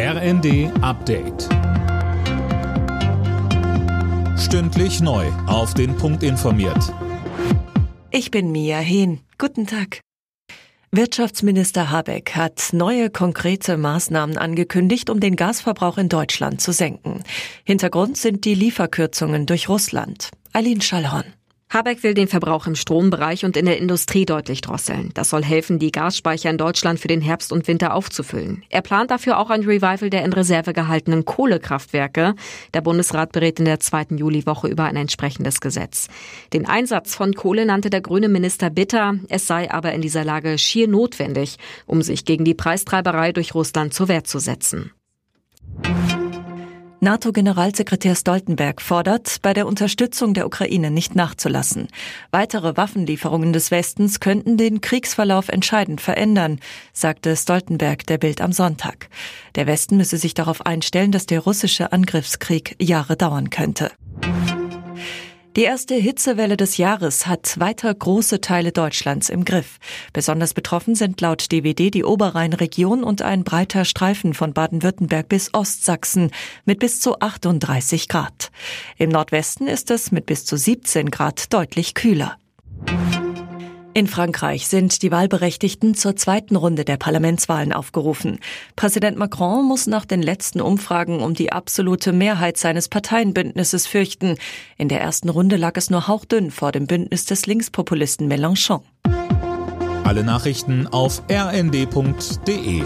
RND Update. Stündlich neu. Auf den Punkt informiert. Ich bin Mia Hehn. Guten Tag. Wirtschaftsminister Habeck hat neue konkrete Maßnahmen angekündigt, um den Gasverbrauch in Deutschland zu senken. Hintergrund sind die Lieferkürzungen durch Russland. Eileen Schallhorn. Habeck will den Verbrauch im Strombereich und in der Industrie deutlich drosseln. Das soll helfen, die Gasspeicher in Deutschland für den Herbst und Winter aufzufüllen. Er plant dafür auch ein Revival der in Reserve gehaltenen Kohlekraftwerke. Der Bundesrat berät in der zweiten Juliwoche über ein entsprechendes Gesetz. Den Einsatz von Kohle nannte der grüne Minister bitter. Es sei aber in dieser Lage schier notwendig, um sich gegen die Preistreiberei durch Russland zur Wehr zu setzen. NATO-Generalsekretär Stoltenberg fordert, bei der Unterstützung der Ukraine nicht nachzulassen. Weitere Waffenlieferungen des Westens könnten den Kriegsverlauf entscheidend verändern, sagte Stoltenberg der Bild am Sonntag. Der Westen müsse sich darauf einstellen, dass der russische Angriffskrieg Jahre dauern könnte. Die erste Hitzewelle des Jahres hat weiter große Teile Deutschlands im Griff. Besonders betroffen sind laut DWD die Oberrheinregion und ein breiter Streifen von Baden-Württemberg bis Ostsachsen mit bis zu 38 Grad. Im Nordwesten ist es mit bis zu 17 Grad deutlich kühler. In Frankreich sind die Wahlberechtigten zur zweiten Runde der Parlamentswahlen aufgerufen. Präsident Macron muss nach den letzten Umfragen um die absolute Mehrheit seines Parteienbündnisses fürchten. In der ersten Runde lag es nur hauchdünn vor dem Bündnis des Linkspopulisten Mélenchon. Alle Nachrichten auf rnd.de